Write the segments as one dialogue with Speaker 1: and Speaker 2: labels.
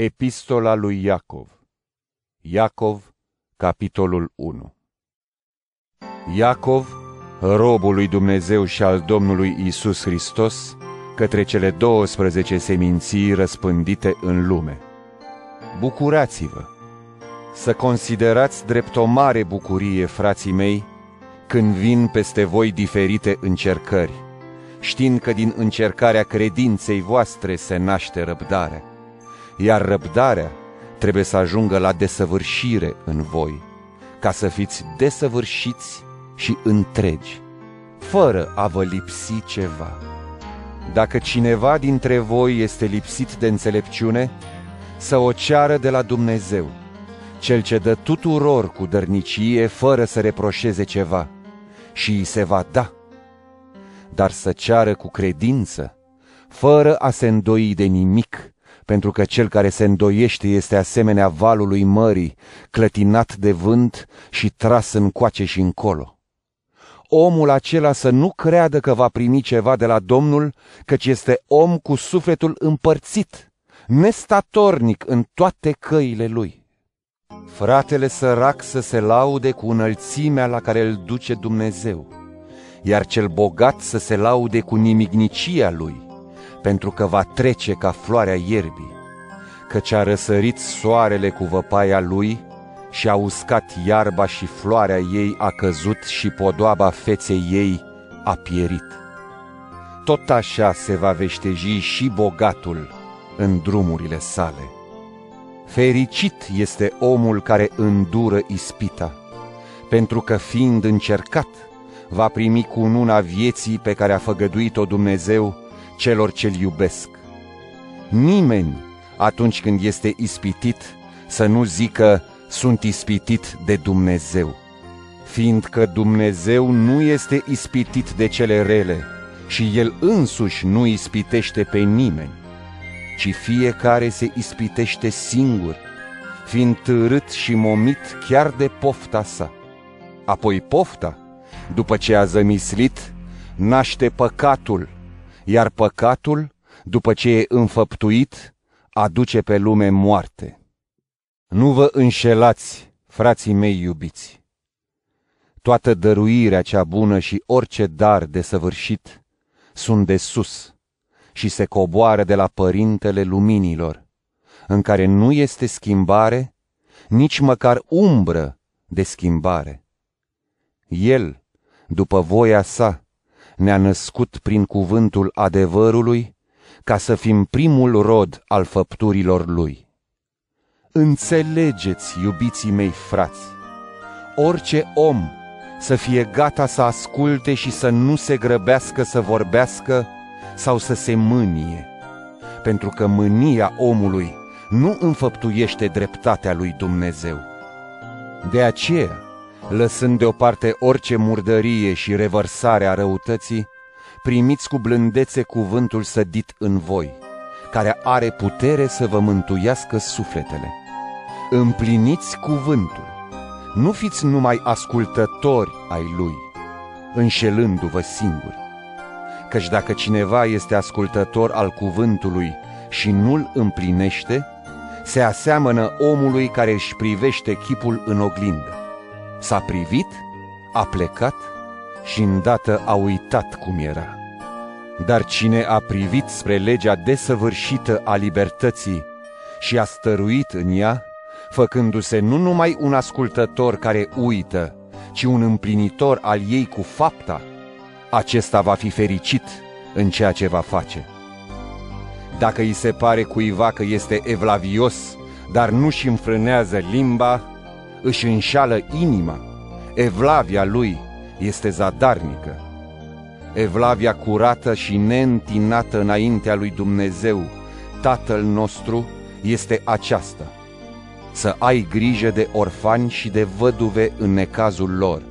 Speaker 1: Epistola lui Iacov Iacov, capitolul 1 Iacov, robul lui Dumnezeu și al Domnului Isus Hristos, către cele 12 seminții răspândite în lume. Bucurați-vă! Să considerați drept o mare bucurie, frații mei, când vin peste voi diferite încercări, știind că din încercarea credinței voastre se naște răbdarea iar răbdarea trebuie să ajungă la desăvârșire în voi, ca să fiți desăvârșiți și întregi, fără a vă lipsi ceva. Dacă cineva dintre voi este lipsit de înțelepciune, să o ceară de la Dumnezeu, cel ce dă tuturor cu dărnicie fără să reproșeze ceva, și îi se va da. Dar să ceară cu credință, fără a se îndoi de nimic, pentru că cel care se îndoiește este asemenea valului mării, clătinat de vânt și tras în coace și încolo. Omul acela să nu creadă că va primi ceva de la Domnul, căci este om cu sufletul împărțit, nestatornic în toate căile lui. Fratele sărac să se laude cu înălțimea la care îl duce Dumnezeu, iar cel bogat să se laude cu nimignicia lui, pentru că va trece ca floarea ierbii, căci a răsărit soarele cu văpaia lui și a uscat iarba și floarea ei a căzut și podoaba feței ei a pierit. Tot așa se va veșteji și bogatul în drumurile sale. Fericit este omul care îndură ispita, pentru că fiind încercat, va primi cu cununa vieții pe care a făgăduit-o Dumnezeu celor ce-L iubesc. Nimeni, atunci când este ispitit, să nu zică, sunt ispitit de Dumnezeu, fiindcă Dumnezeu nu este ispitit de cele rele și El însuși nu ispitește pe nimeni, ci fiecare se ispitește singur, fiind târât și momit chiar de pofta sa. Apoi pofta, după ce a zămislit, naște păcatul, iar păcatul, după ce e înfăptuit, aduce pe lume moarte. Nu vă înșelați, frații mei iubiți. Toată dăruirea cea bună și orice dar de săvârșit sunt de sus și se coboară de la Părintele Luminilor, în care nu este schimbare, nici măcar umbră de schimbare. El, după voia sa, ne-a născut prin cuvântul adevărului, ca să fim primul rod al făpturilor lui. Înțelegeți, iubiții mei frați, orice om să fie gata să asculte și să nu se grăbească să vorbească sau să se mânie, pentru că mânia omului nu înfăptuiește dreptatea lui Dumnezeu. De aceea, lăsând deoparte orice murdărie și revărsare a răutății, primiți cu blândețe cuvântul sădit în voi, care are putere să vă mântuiască sufletele. Împliniți cuvântul, nu fiți numai ascultători ai lui, înșelându-vă singuri. Căci dacă cineva este ascultător al cuvântului și nu-l împlinește, se aseamănă omului care își privește chipul în oglindă S-a privit, a plecat și îndată a uitat cum era. Dar cine a privit spre legea desăvârșită a libertății și a stăruit în ea, făcându-se nu numai un ascultător care uită, ci un împlinitor al ei cu fapta, acesta va fi fericit în ceea ce va face. Dacă îi se pare cuiva că este evlavios, dar nu-și înfrânează limba, își înșală inima. Evlavia lui este zadarnică. Evlavia curată și neîntinată înaintea lui Dumnezeu, Tatăl nostru, este aceasta. Să ai grijă de orfani și de văduve în necazul lor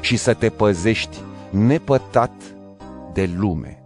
Speaker 1: și să te păzești nepătat de lume.